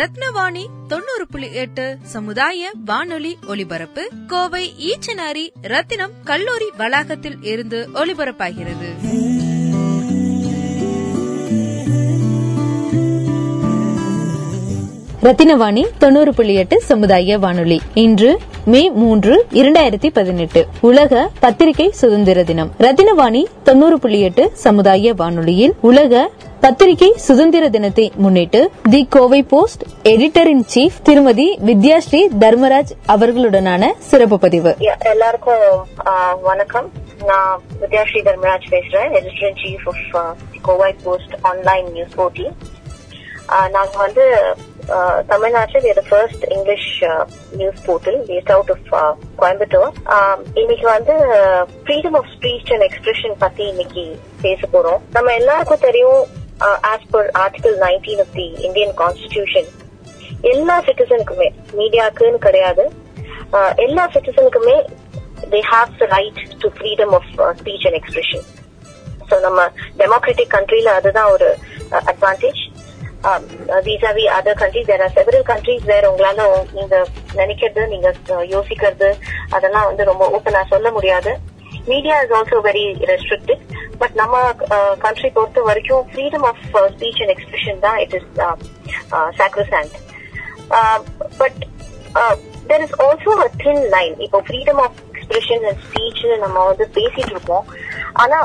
ரத்னவாணி தொண்ணூறு புள்ளி எட்டு சமுதாய வானொலி ஒலிபரப்பு கோவை ஈச்சனாரி ரத்தினம் கல்லூரி வளாகத்தில் இருந்து ஒலிபரப்பாகிறது. ரத்தினவாணி தொண்ணூறு புள்ளி எட்டு சமுதாய வானொலி. இன்று மே மூன்று இரண்டாயிரத்தி பதினெட்டு. உலக பத்திரிகை சுதந்திர தினம். ரத்தினவாணி தொண்ணூறு புள்ளி எட்டு சமுதாய வானொலியில் உலக பத்திரிகை சுதந்திர தினத்தை முன்னிட்டு the Kovai post editor in chief திருமதி வித்யாஸ்ரீ தர்மராஜ் அவர்களுடனான சிறப்பு பதிவு. எல்லாருக்கும் வணக்கம். நான் வித்யாஸ்ரீ தர்மராஜ் பேசுறேன். Editor in chief of Kovai post online news portal நாங்க வந்து தமிழ்நாட்டில் இது first English news portal based out of Coimbatore. இன்னைக்கு வந்து freedom of speech and expression பத்தி இன்னைக்கு பேச போறோம். நம்ம எல்லாருக்கும் தெரியும் Uh, as per Article nineteen of the Indian Constitution, எல்லா சிட்டிசனுக்குமே மீடியாக்குன்னு கிடையாது. Uh, எல்லா சிட்டிசனுக்குமே they have the right to freedom of speech and expression so நம்ம டெமோக்ராட்டிக் கண்ட்ரியில அதுதான் ஒரு advantage vis a vis other countries வேற செவரல் கண்ட்ரிஸ் வேற உங்களால நீங்க நினைக்கிறது நீங்க uh, யோசிக்கிறது அதெல்லாம் வந்து ரொம்ப ஓப்பனா சொல்ல முடியாது. Media is also very restricted but நம்ம கண்ட்ரி பொறுத்த வரைக்கும் freedom of speech and expression தான் it is sacrosanct but there is also a thin line இப்போ freedom of expression and speech நம்ம வந்து பேசிட்டு இருக்கோம். ஆனா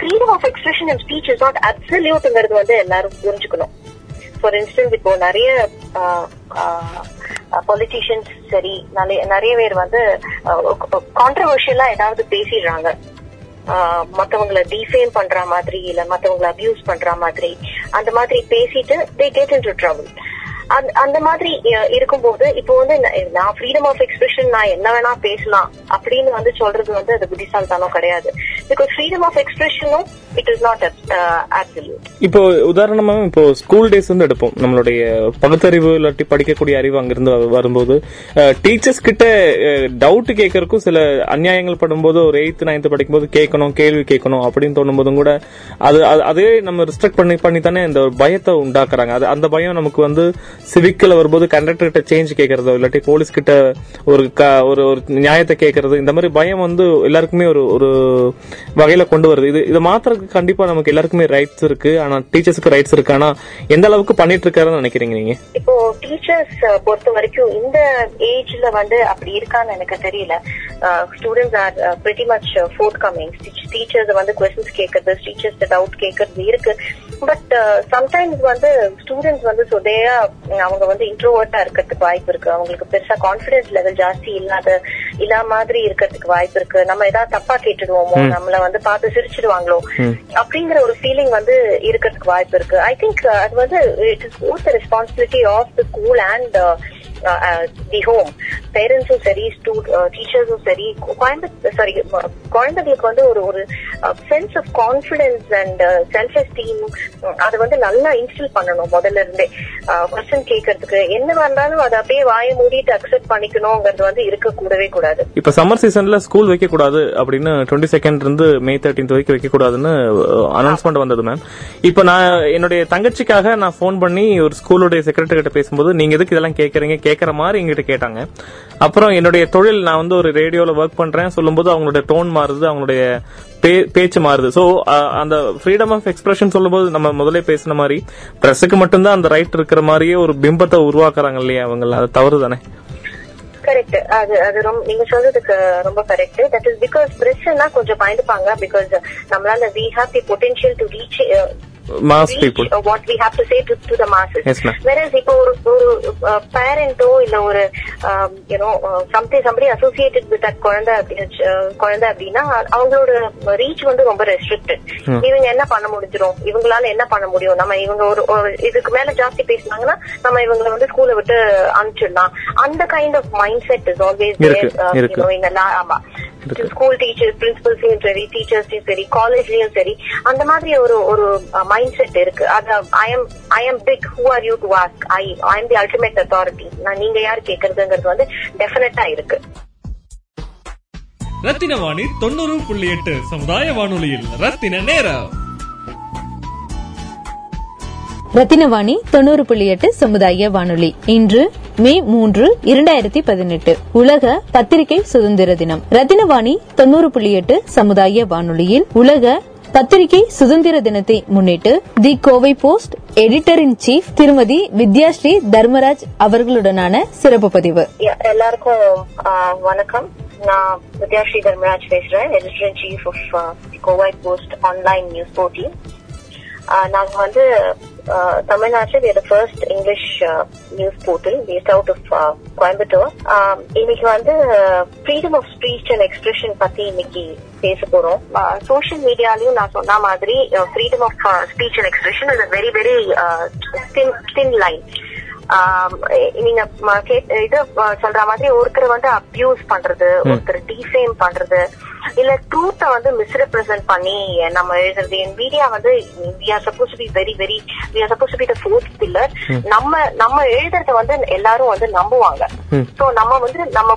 freedom of expression and speech is not அப்சல்யூட்ங்கிறது வந்து எல்லாரும் புரிஞ்சுக்கணும். ஃபார் இன்ஸ்டன்ஸ் இப்போ நிறைய பொலிட்டிஷியன்ஸ் சரி நிறைய நிறைய பேர் வந்து கான்ட்ரவர்ஷியலா ஏதாவது பேசிடுறாங்க. ஆஹ் டிஃபேம் பண்ற மாதிரி இல்ல மத்தவங்களை அபியூஸ் பண்ற மாதிரி அந்த மாதிரி பேசிட்டு they get into trouble அந்த மாதிரி இருக்கும்போது இப்போ வந்து நான் ஃப்ரீடம் ஆஃப் எக்ஸ்பிரஷன் நான் என்ன வேணா பேசலாம் அப்படின்னு வந்து சொல்றது வந்து அது புத்திசாலித்தனம் கிடையாது. பிகாஸ் ஃப்ரீடம் ஆஃப் எக்ஸ்பிரஷனும் இட் இஸ் நாட் அப்சல்யூட் இப்போ உதாரணமா இப்போ ஸ்கூல் டேஸ் வந்து எடுப்போம். நம்மளுடைய பகுத்தறிவு இல்லாட்டி படிக்கக்கூடிய அறிவு அங்கிருந்து வ- வரும்போது டீச்சர்ஸ் கிட்ட டவுட் கேட்கறதுக்கும் சில அநியாயங்கள் படும்போது ஒரு எயித்து நைன்த் படிக்கும்போது கேட்கணும் கேள்வி கேட்கணும் அப்படின்னு தோணும் போதும் கூட அது அது- அதே நம்ம ரிஸ்ட்ரக்ட் பண்ணி பண்ணி தானே இந்த பயத்தை உண்டாக்குறாங்க. அது அந்த பயம் நமக்கு வந்து சிவிக்கில் வரும்போது கண்டக்டர் கிட்ட சேஞ்ச் கேட்கறதோ இல்லாட்டி போலீஸ் கிட்ட ஒரு க- ஒரு ஒரு நியாயத்தை கேட்கறது இந்த மாதிரி பயம் வந்து எல்லாருக்குமே ஒரு ஒரு வகையில கொண்டு வருது. இது இதை மாத்திரக்கு கண்டிப்பா நமக்கு எல்லாருக்குமே ரைட்ஸ் இருக்கு. ஆனா டீச்சர்ஸ்க்கு ரைட்ஸ் இருக்கு. ஆனா எந்த அளவுக்கு பண்ணிட்டு இருக்காருன்னு நினைக்கிறீங்க நீங்க? இப்போ டீச்சர்ஸ் பொறுத்த வரைக்கும் இந்த ஏஜ்ல வந்து அப்படி இருக்கான்னு எனக்கு தெரியல. Students are pretty much forthcoming teachers வந்து கொஸ்டின்ஸ் கேட்கறது டீச்சர்ஸ் டவுட் கேட்கறது இருக்கு. பட் சம்டைம்ஸ் வந்து ஸ்டூடெண்ட்ஸ் வந்து சொதையா அவங்க வந்து இன்ட்ரோவர்ட்டா இருக்கிறதுக்கு வாய்ப்பு இருக்கு. அவங்களுக்கு பெருசா கான்பிடன்ஸ் லெவல் ஜாஸ்தி இல்லாத இல்லா மாதிரி இருக்கிறதுக்கு வாய்ப்பு இருக்கு. நம்ம ஏதாவது தப்பா கேட்டுடுவோமோ நம்மள வந்து பார்த்து சிரிச்சிடுவாங்களோ அப்படிங்கிற ஒரு ஃபீலிங் வந்து இருக்கிறதுக்கு வாய்ப்பு இருக்கு. ஐ திங்க் அது வந்து it is both responsibility of the school and the home பேரண்ட்ஸும் சரி டீச்சர்ஸும் uh, சரி கோயம்புத்தூர் சாரி குழந்தைகளுக்கு வந்து ஒரு ஒரு sense of confidence and self esteem அதை வந்து நல்லா இன்ஸ்டில் பண்ணணும் முதல்ல இருந்தே. கொஸ்டின் கேட்கறதுக்கு. என்ன இருந்தாலும் அதை அப்படியே வாயை மூடிட்டு அக்செப்ட் பண்ணிக்கணுங்கிறது வந்து இருக்க கூடவே கூடாது. இப்ப சம்மர் சீசன்ல ஸ்கூல் வைக்க கூடாது அப்படின்னு டுவெண்ட்டி செகண்ட் இருந்து மே தேர்ட்டீன் வரைக்கும் வைக்க கூடாதுன்னு அனௌன்ஸ்மெண்ட் வந்தது மேம் இப்ப நான் என்னுடைய தங்கச்சிக்காக நான் ஃபோன் பண்ணி ஒரு ஸ்கூலுடைய செக்ரட்டரி கிட்ட பேசும்போது நீங்க எதுக்கு இதெல்லாம் கேக்குறீங்க கேக்குற மாதிரி எங்கிட்ட கேட்டாங்க. அப்புறம் என்னுடைய தொழில் நான் வந்து ஒரு ரேடியோல ஒர்க் பண்றேன். சொல்லும்போது அவங்களுடைய டோன் மாறுது அவங்களுடைய பே- பேச்சு மாறுது. சோ அந்த ஃப்ரீடம் ஆஃப் எக்ஸ்பிரஷன் சொல்லும்போது நம்ம முதல்ல பேசின மாதிரி பிரஸுக்கு மட்டும்தான் அந்த ரைட் இருக்கிற மாதிரியே ஒரு பிம்பத்தை உருவாக்குறாங்க இல்லையா அவங்க? அது தவறு தானே கரெக்ட் அது அது ரொம்ப நீங்க சொல்றதுக்கு ரொம்ப கரெக்ட் தட் இஸ் பிகாஸ் பிரஷ்னா கொஞ்சம் பயந்துப்பாங்க. பிகாஸ் நம்மளால we have the potential to reach Uh, what we have to say to, to the masses. Yes, ma'am. Whereas இப்போ ஒரு ஒரு பேரண்டோ இல்ல ஒரு you know something somebody associated with that குழந்தை அப்படி- அஹ், குழந்தை அப்படின்னா அவங்களோட ரீச் வந்து ரொம்ப ரெஸ்ட்ரிக்டட் இவங்க என்ன பண்ண முடிஞ்சிரும்? இவங்களால என்ன பண்ண முடியும்? நம்ம இவங்க ஒரு இதுக்கு மேல ஜாஸ்தி பேசினாங்கன்னா நம்ம இவங்களை வந்து ஸ்கூலை விட்டு அனுப்பிச்சிடலாம். அந்த kind of mindset is always ஆமா. இருக்கு. ஸ்கூல் டீச்சர்ஸ் பிரின்சிபல்ஸையும் சரி டீச்சர்ஸையும் சரி காலேஜ்லயும் சரி அந்த மாதிரி ஒரு ஒரு மைண்ட் செட் இருக்கு. அது I am I am big who are you to ask I I am the ultimate authority நான் நீங்க யார் கேக்குறதுங்கிறது வந்து டெஃபினட்டா இருக்கு. ரத்தின வாணி தொண்ணூறு புள்ளி எட்டு சமுதாய வானொலியில். ரத்தின நேரம். ரத்தினவாணி தொண்ணூறு புள்ளி எட்டு சமுதாய வானொலி. இன்று மே மூன்று இரண்டாயிரத்தி பதினெட்டு உலக பத்திரிகை சுதந்திர தினம். ரத்தினவாணி தொண்ணூறு புள்ளி எட்டு சமுதாய வானொலியில் உலக பத்திரிகை சுதந்திர தினத்தை முன்னிட்டு the Kovai post editor in chief திருமதி வித்யாஸ்ரீ தர்மராஜ் அவர்களுடனான சிறப்பு பதிவு. எல்லாருக்கும் ஆஹ், வணக்கம். நான் வித்யாஸ்ரீ தர்மராஜ் பேசுறேன். Editor in chief of Kovai post online news portal நாங்க வந்து தமிழ்நாட்டில் வேற first English news portal based out of Coimbatore இன்னைக்கு வந்து freedom of speech and expression பத்தி இன்னைக்கு பேச போறோம். சோஷியல் மீடியாலயும் நான் சொன்ன மாதிரி freedom of speech and expression is very very thin line நீங்க கேட்- இது அஹ், சொல்ற மாதிரி ஒருத்தர் வந்து அபியூஸ் பண்றது ஒருத்தர் டிஃபேம் பண்றது இல்ல ட்ரூத்த வந்து மிஸ்ரெப்ரசென்ட் பண்ணி நம்ம எழுதுறது. என் மீடியா வந்து suppose be very very we suppose be the fourth pillar நம்ம நம்ம எழுதுறத வந்து எல்லாரும் வந்து நம்புவாங்க. சோ நம்ம வந்து நம்ம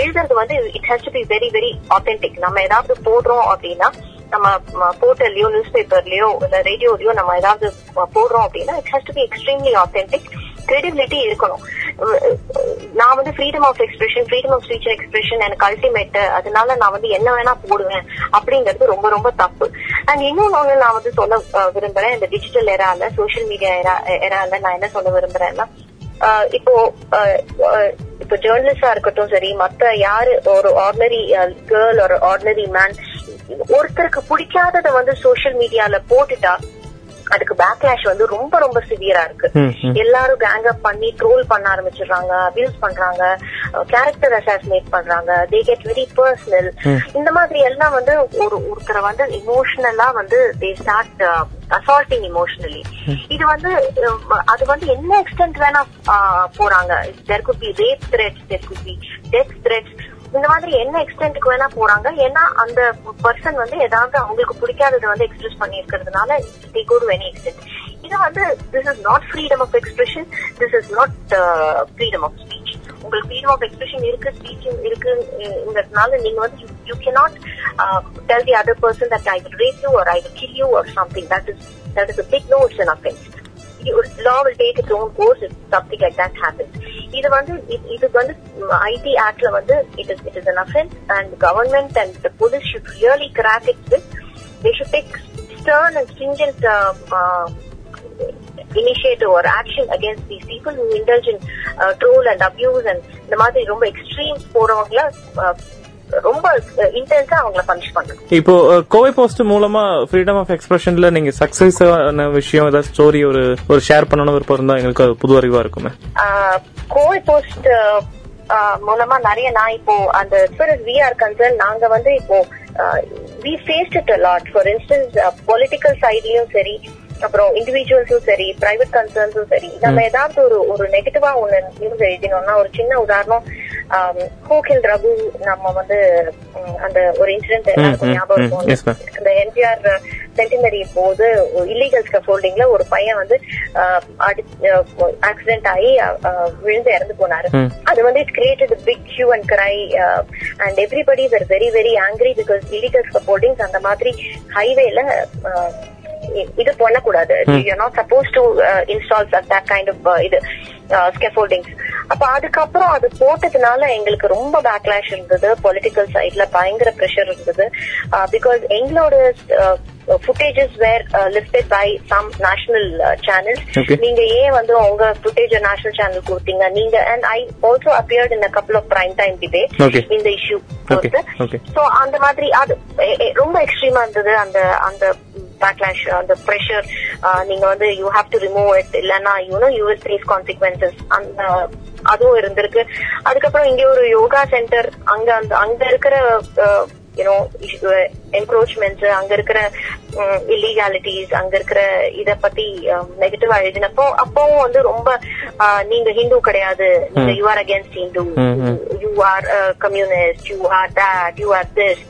எழுதுறது வந்து it has to be very very authentic நம்ம ஏதாவது போடுறோம் அப்படின்னா நம்ம போர்ட்டல்லையோ நியூஸ் பேப்பர்லயோ இல்ல ரேடியோலயோ நம்ம ஏதாவது போடுறோம் அப்படின்னா it has to be extremely authentic credibility இருக்கணும். நான் வந்து freedom of expression freedom of speech expression எனக்கு அல்டிமேட் அதனால நான் வந்து என்ன வேணா போடுவேன் அப்படிங்கிறது ரொம்ப ரொம்ப தப்பு. அண்ட் இன்னொன்னு ஒண்ணு நான் வந்து சொல்ல விரும்புறேன் இந்த டிஜிட்டல் எரால சோஷியல் மீடியா எரா எரால நான் என்ன சொல்ல விரும்புறேன்னா ஆஹ் இப்போ இப்போ ஜேர்னலிஸ்டா இருக்கட்டும் சரி மத்த யாரு ஒரு ஆர்டினரி கேர்ள் ஒரு ஆர்டினரி மேன் ஒருத்தருக்கு பிடிக்காததை வந்து சோஷியல் மீடியால போட்டுட்டா அதுக்கு பேக்லாஷ் வந்து ரொம்ப ரொம்ப சிவியரா இருக்கு. எல்லாரும் கேங் அப் பண்ணி ட்ரோல் பண்ண ஆரம்பிச்சிடுறாங்க அபியூஸ் பண்றாங்க கேரக்டர் அசாசினேட் பண்றாங்க தே கெட் வெரி பர்சனல் இந்த மாதிரி எல்லாம் வந்து ஒரு ஒருத்தரை வந்து இமோஷனலா வந்து தே ஸ்டார்ட் அசால்ட்டிங் இமோஷனலி இது வந்து அது வந்து என்ன எக்ஸ்டென்ட் வேணா போறாங்க. There could be rape threats there could be death threats இந்த மாதிரி என்ன எக்ஸ்டென்ட்க்கு வேணா போறாங்க. ஏன்னா அந்த பர்சன் வந்து ஏதாவது அவங்களுக்கு பிடிக்காததை வந்து எக்ஸ்பிரஸ் பண்ணி இருக்கிறதுனால they go to any extent இது வந்து this is not freedom of expression this is not freedom of speech உங்களுக்கு ஃப்ரீடம் ஆஃப் எக்ஸ்பிரஷன் இருக்கு ஸ்பீச் இருக்குங்கிறதுனால நீங்க வந்து you cannot tell the other person that I will rape you or I will kill you or something that is that is big no it's an offence law will take its own course if something like that happens. இது வந்து இது வந்து IT ஆக்ட்ல வந்து it is it is an offence and government and the police should really crack it with they should take stern and stringent initiative ஒரு action against the people intelligent troll and abuse and இந்த மாதிரி ரொம்ப extreme போறவங்கள ரொம்ப இன்டென்ஸா அவங்கள punish பண்ணணும். இப்போ Kovai post மூலமா freedom of எக்ஸ்பிரஷன்ல நீங்க சக்சஸ் விஷயம் ஏதாவது ஸ்டோரி ஒரு ஒரு ஷேர் பண்ணணும் விருப்பம் இருந்தா எங்களுக்கு அது புது அறிவா இருக்குமே. கோவை போஸ்ட் மூலமா நிறைய நான் இப்போ அந்த வி ஆர் கன்சர்ன் நாங்க வந்து இப்போ we faced it lot for instance political சைட்லயும் சரி அப்புறம் இண்டிவிஜுவல்ஸும் சரி பிரைவேட் கன்சர்ன்ஸும் சரி நம்ம ஏதாவது ஒரு ஒரு நெகட்டிவா ஒண்ணு நியூஸ் எழுதினோம்னா ஒரு சின்ன உதாரணம் கோகில் ரகு நம்ம வந்து அந்த ஒரு இன்சிடென்ட் எல்லாருக்கும் ஞாபகம் இருக்கும். அந்த எம்ஜிஆர் சென்டினரி போது இல்லீகல் ஸ்கஃபோல்டிங்ல ஒரு பையன் வந்து ஆக்சிடென்ட் ஆகி விழுந்து இறந்து போனாரு. அது வந்து it created big hue and cry and everybody very very angry because illegal scaffoldings அந்த மாதிரி ஹைவேல இது பண்ணக்கூடாது. You not suppose to install that kind of இது ஸ்கெஃபோல்டிங்ஸ் அப்ப அதுக்கப்புறம் அது போட்டதுனால எங்களுக்கு ரொம்ப பேக்லாஷ் இருந்தது. பொலிட்டிக்கல் சைட்ல பயங்கர ப்ரெஷர் இருந்தது. பிகாஸ் எங்களோட footages were listed by some national channels. நீங்க ஏன் வந்து உங்க ஃபுட்டேஜ் நேஷனல் சேனல் கொடுத்தீங்க? நீங்க and I also appeared in couple of prime time debate. இந்த இஷ்யூ. சோ அந்த மாதிரி அது எ- எ- ரொம்ப எக்ஸ்ட்ரீமா இருந்தது. அந்த அந்த பேக்லாஷ் அந்த ப்ரெஷர் நீங்க வந்து you have to remove it இல்லைன்னா you know you will face consequences அந்த அதுவும் இருந்திருக்கு. அதுக்கப்புறம் இங்க ஒரு யோகா சென்டர் அங்க அந்த அங்க இருக்கிற யூனோ என்க்ரோச்மெண்ட்ஸ் அங்க இருக்கிற இல்லீகாலிட்டிஸ் அங்க இருக்கிற இத பத்தி நெகட்டிவா எழுதினப்போ அப்பவும் வந்து ரொம்ப அஹ், நீங்க ஹிந்து கிடையாது. நீங்க you are against Hindu you are communist you are that you are this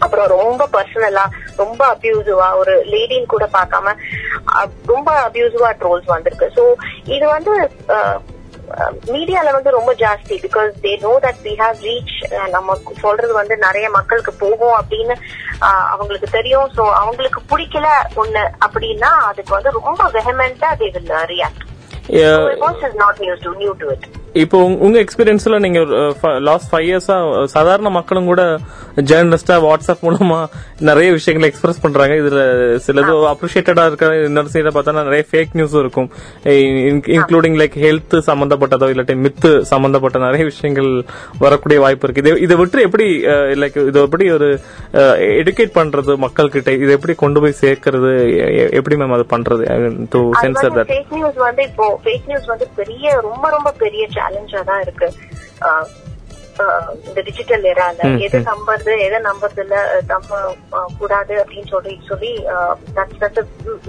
அப்புறம் ரொம்ப பர்சனலா ரொம்ப அபியூசிவா ஒரு லேடின்னு கூட பார்க்காம ரொம்ப அபியூசிவா ட்ரோல்ஸ் வந்திருக்கு. சோ இது வந்து மீடியால வந்து ரொம்ப ஜாஸ்தி because they know that we have reach நம்ம சொல்றது வந்து நிறைய மக்களுக்கு போகும் அப்படின்னு அவங்களுக்கு தெரியும். சோ அவங்களுக்கு பிடிக்கல ஒண்ணு அப்படின்னா அதுக்கு வந்து ரொம்ப வெஹமெண்டா they will react is not news to new to it இப்போ உங்க- எக்ஸ்பீரியன்ஸ்ல நீங்க லாஸ்ட் ஃபைவ் இயர்ஸா சாதாரண மக்களும் கூட ஜேர்னலிஸ்டா வாட்ஸ்அப் மூலமா நிறைய விஷயங்களை எக்ஸ்பிரஸ் பண்றாங்க. இதுல சிலது அப்ரிஷியேட்டடா இருக்க இன்னொரு சைட பார்த்தா நிறைய ஃபேக் நியூஸும் இருக்கும். இன்க்ளூடிங் லைக் ஹெல்த் சம்பந்தப்பட்டதோ இல்லாட்டி மித்து சம்பந்தப்பட்ட நிறைய விஷயங்கள் வரக்கூடிய வாய்ப்பு இருக்கு. இது இதை விட்டு எப்படி லைக் இது எப்படி ஒரு எடுகேட் பண்றது மக்கள் கிட்ட இதை எப்படி கொண்டு போய் சேர்க்கறது? எப்படி மேம் அது பண்றது? To censor that fake news வந்து இப்போ ஃபேக் நியூஸ் வந்து பெரிய ரொம்ப ரொம்ப பெரிய சேலஞ்சா தான் இருக்கு. இந்த டிஜிட்டல் எரால எது நம்புறது எதை நம்புறது இல்ல நம்ப கூடாது அப்படின்னு சொல்லி சொல்லி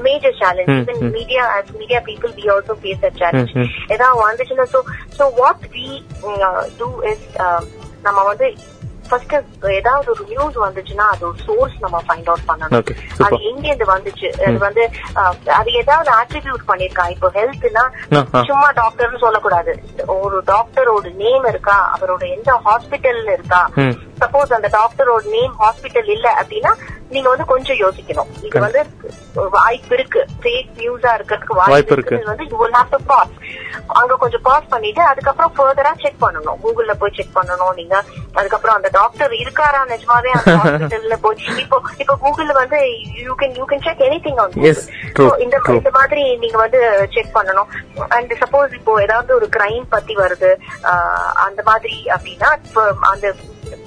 major challenge media as media people we also face that challenge ஏதாவது வந்துச்சுன்னா so so what we do is நம்ம வந்து ஃபர்ஸ்ட் ஏதாவது ஒரு நியூஸ் வந்துச்சுன்னா அது ஒரு சோர்ஸ் நம்ம ஃபைண்ட் அவுட் பண்ணணும். அது. எங்க இருந்து வந்துச்சு? அது வந்து அது ஏதாவது ஆட்ரிபியூட் பண்ணிருக்கா இப்போ ஹெல்த்னா. சும்மா டாக்டர்னு சொல்லக்கூடாது. ஒரு டாக்டரோட நேம் இருக்கா? அவரோட எந்த ஹாஸ்பிட்டல்ல இருக்கா. சப்போஸ் அந்த டாக்டரோட நேம் ஹாஸ்பிட்டல் இல்ல அப்படின்னா நீங்க வந்து கொஞ்சம் யோசிக்கணும். இது வந்து வாய்ப்பு இருக்கு. ஃபேக் நியூஸா இருக்கிறதுக்கு வாய்ப்பு இருக்கு. வந்து you will have to pause அங்க கொஞ்சம் பாஸ் பண்ணிட்டு அதுக்கப்புறம் ஃபர்தரா செக் பண்ணணும். கூகுள்ல போய் செக் பண்ணணும். நீங்க அதுக்கப்புறம் அந்த டாக்டர் இருக்காரா நிஜமாவே அந்த ஹாஸ்பிட்டல்ல போய் இப்போ இப்போ கூகுள்ல வந்து you can you can check anything இந்த. இந்த மாதிரி நீங்க வந்து செக் பண்ணணும். அண்ட் சப்போஸ் இப்போ ஏதாவது ஒரு கிரைம் பத்தி வருது அந்த மாதிரி அப்படின்னா அந்த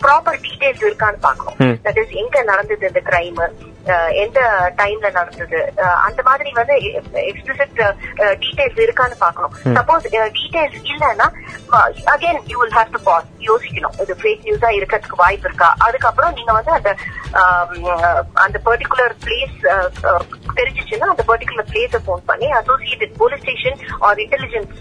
ப்ராப்பர் டீடைல்ஸ் இருக்கான்னு பாக்கணும் ம். தட் இஸ் எங்க நடந்தது இந்த கிரைம் எந்த டைம்ல நடந்தது? அந்த மாதிரி வந்து எக்ஸ்பிளிசிட் டீடைல்ஸ் இருக்கான்னு பாக்கணும் சப்போஸ் டீடைல்ஸ் இல்லைன்னா again you will have to pause யோசிக்கணும். இது ஃபேக் நியூஸா இருக்கிறதுக்கு வாய்ப்பு இருக்கா? அதுக்கப்புறம் நீங்க வந்து அந்த அந்த பர்டிகுலர் பிளேஸ் தெரிஞ்சிச்சுன்னா அந்த பர்டிகுலர் பிளேஸ ஃபோன் பண்ணி associated police station or intelligence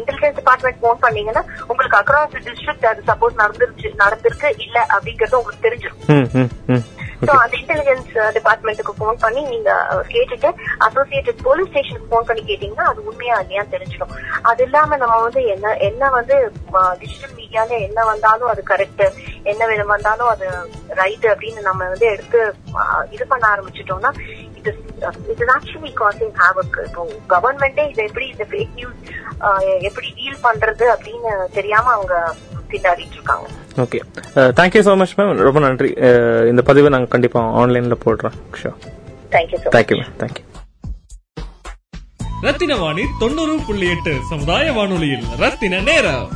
intelligence department phone பண்ணீங்கன்னா உங்களுக்கு அக்ராஸ் டிஸ்ட்ரிக்ட் அது சப்போஸ் நடந்துருச்சு நடந்திருக்கு இல்ல அப்படிங்கறது உங்களுக்கு தெரிஞ்சிடும் சோ அந்த இன்டெலிஜென்ஸ் டிபார்ட்மெண்ட்டுக்கு ஃபோன் பண்ணி நீங்க அஹ், கேட்டுட்டு அசோசியேட்டட் போலீஸ் ஸ்டேஷனுக்கு ஃபோன் பண்ணி கேட்டீங்கன்னா அது உண்மையா இல்லையா தெரிஞ்சிடும். அது இல்லாம நம்ம வந்து என்ன என்ன வந்து டிஜிட்டல் மீடியால என்ன வந்தாலும் அது கரெக்ட் என்ன விதம் வந்தாலும் அது ரைட் அப்படின்னு நம்ம வந்து எடுத்து அஹ், இது பண்ண ஆரம்பிச்சிட்டோம்னா இது இது ஆக்சுவலி காசிங் ஹேவக் இப்போ கவர்மெண்டே இதை எப்படி இந்த ஃபேக் நியூஸ் எப்படி டீல் பண்றது அப்படின்னு தெரியாம அவங்க திண்டாடிட்டு இருக்காங்க. Okay thank you so much ma'am ரொம்ப நன்றி. அஹ், இந்த பதிவை நாங்கள் கண்டிப்பாக ஆன்லைனில் போடுறோம். So thank you thank you ma'am thank you Rathina Vani தொண்ணூறு புள்ளி எட்டு சமுதாய வானொலியில் ரத்தின நேரம்.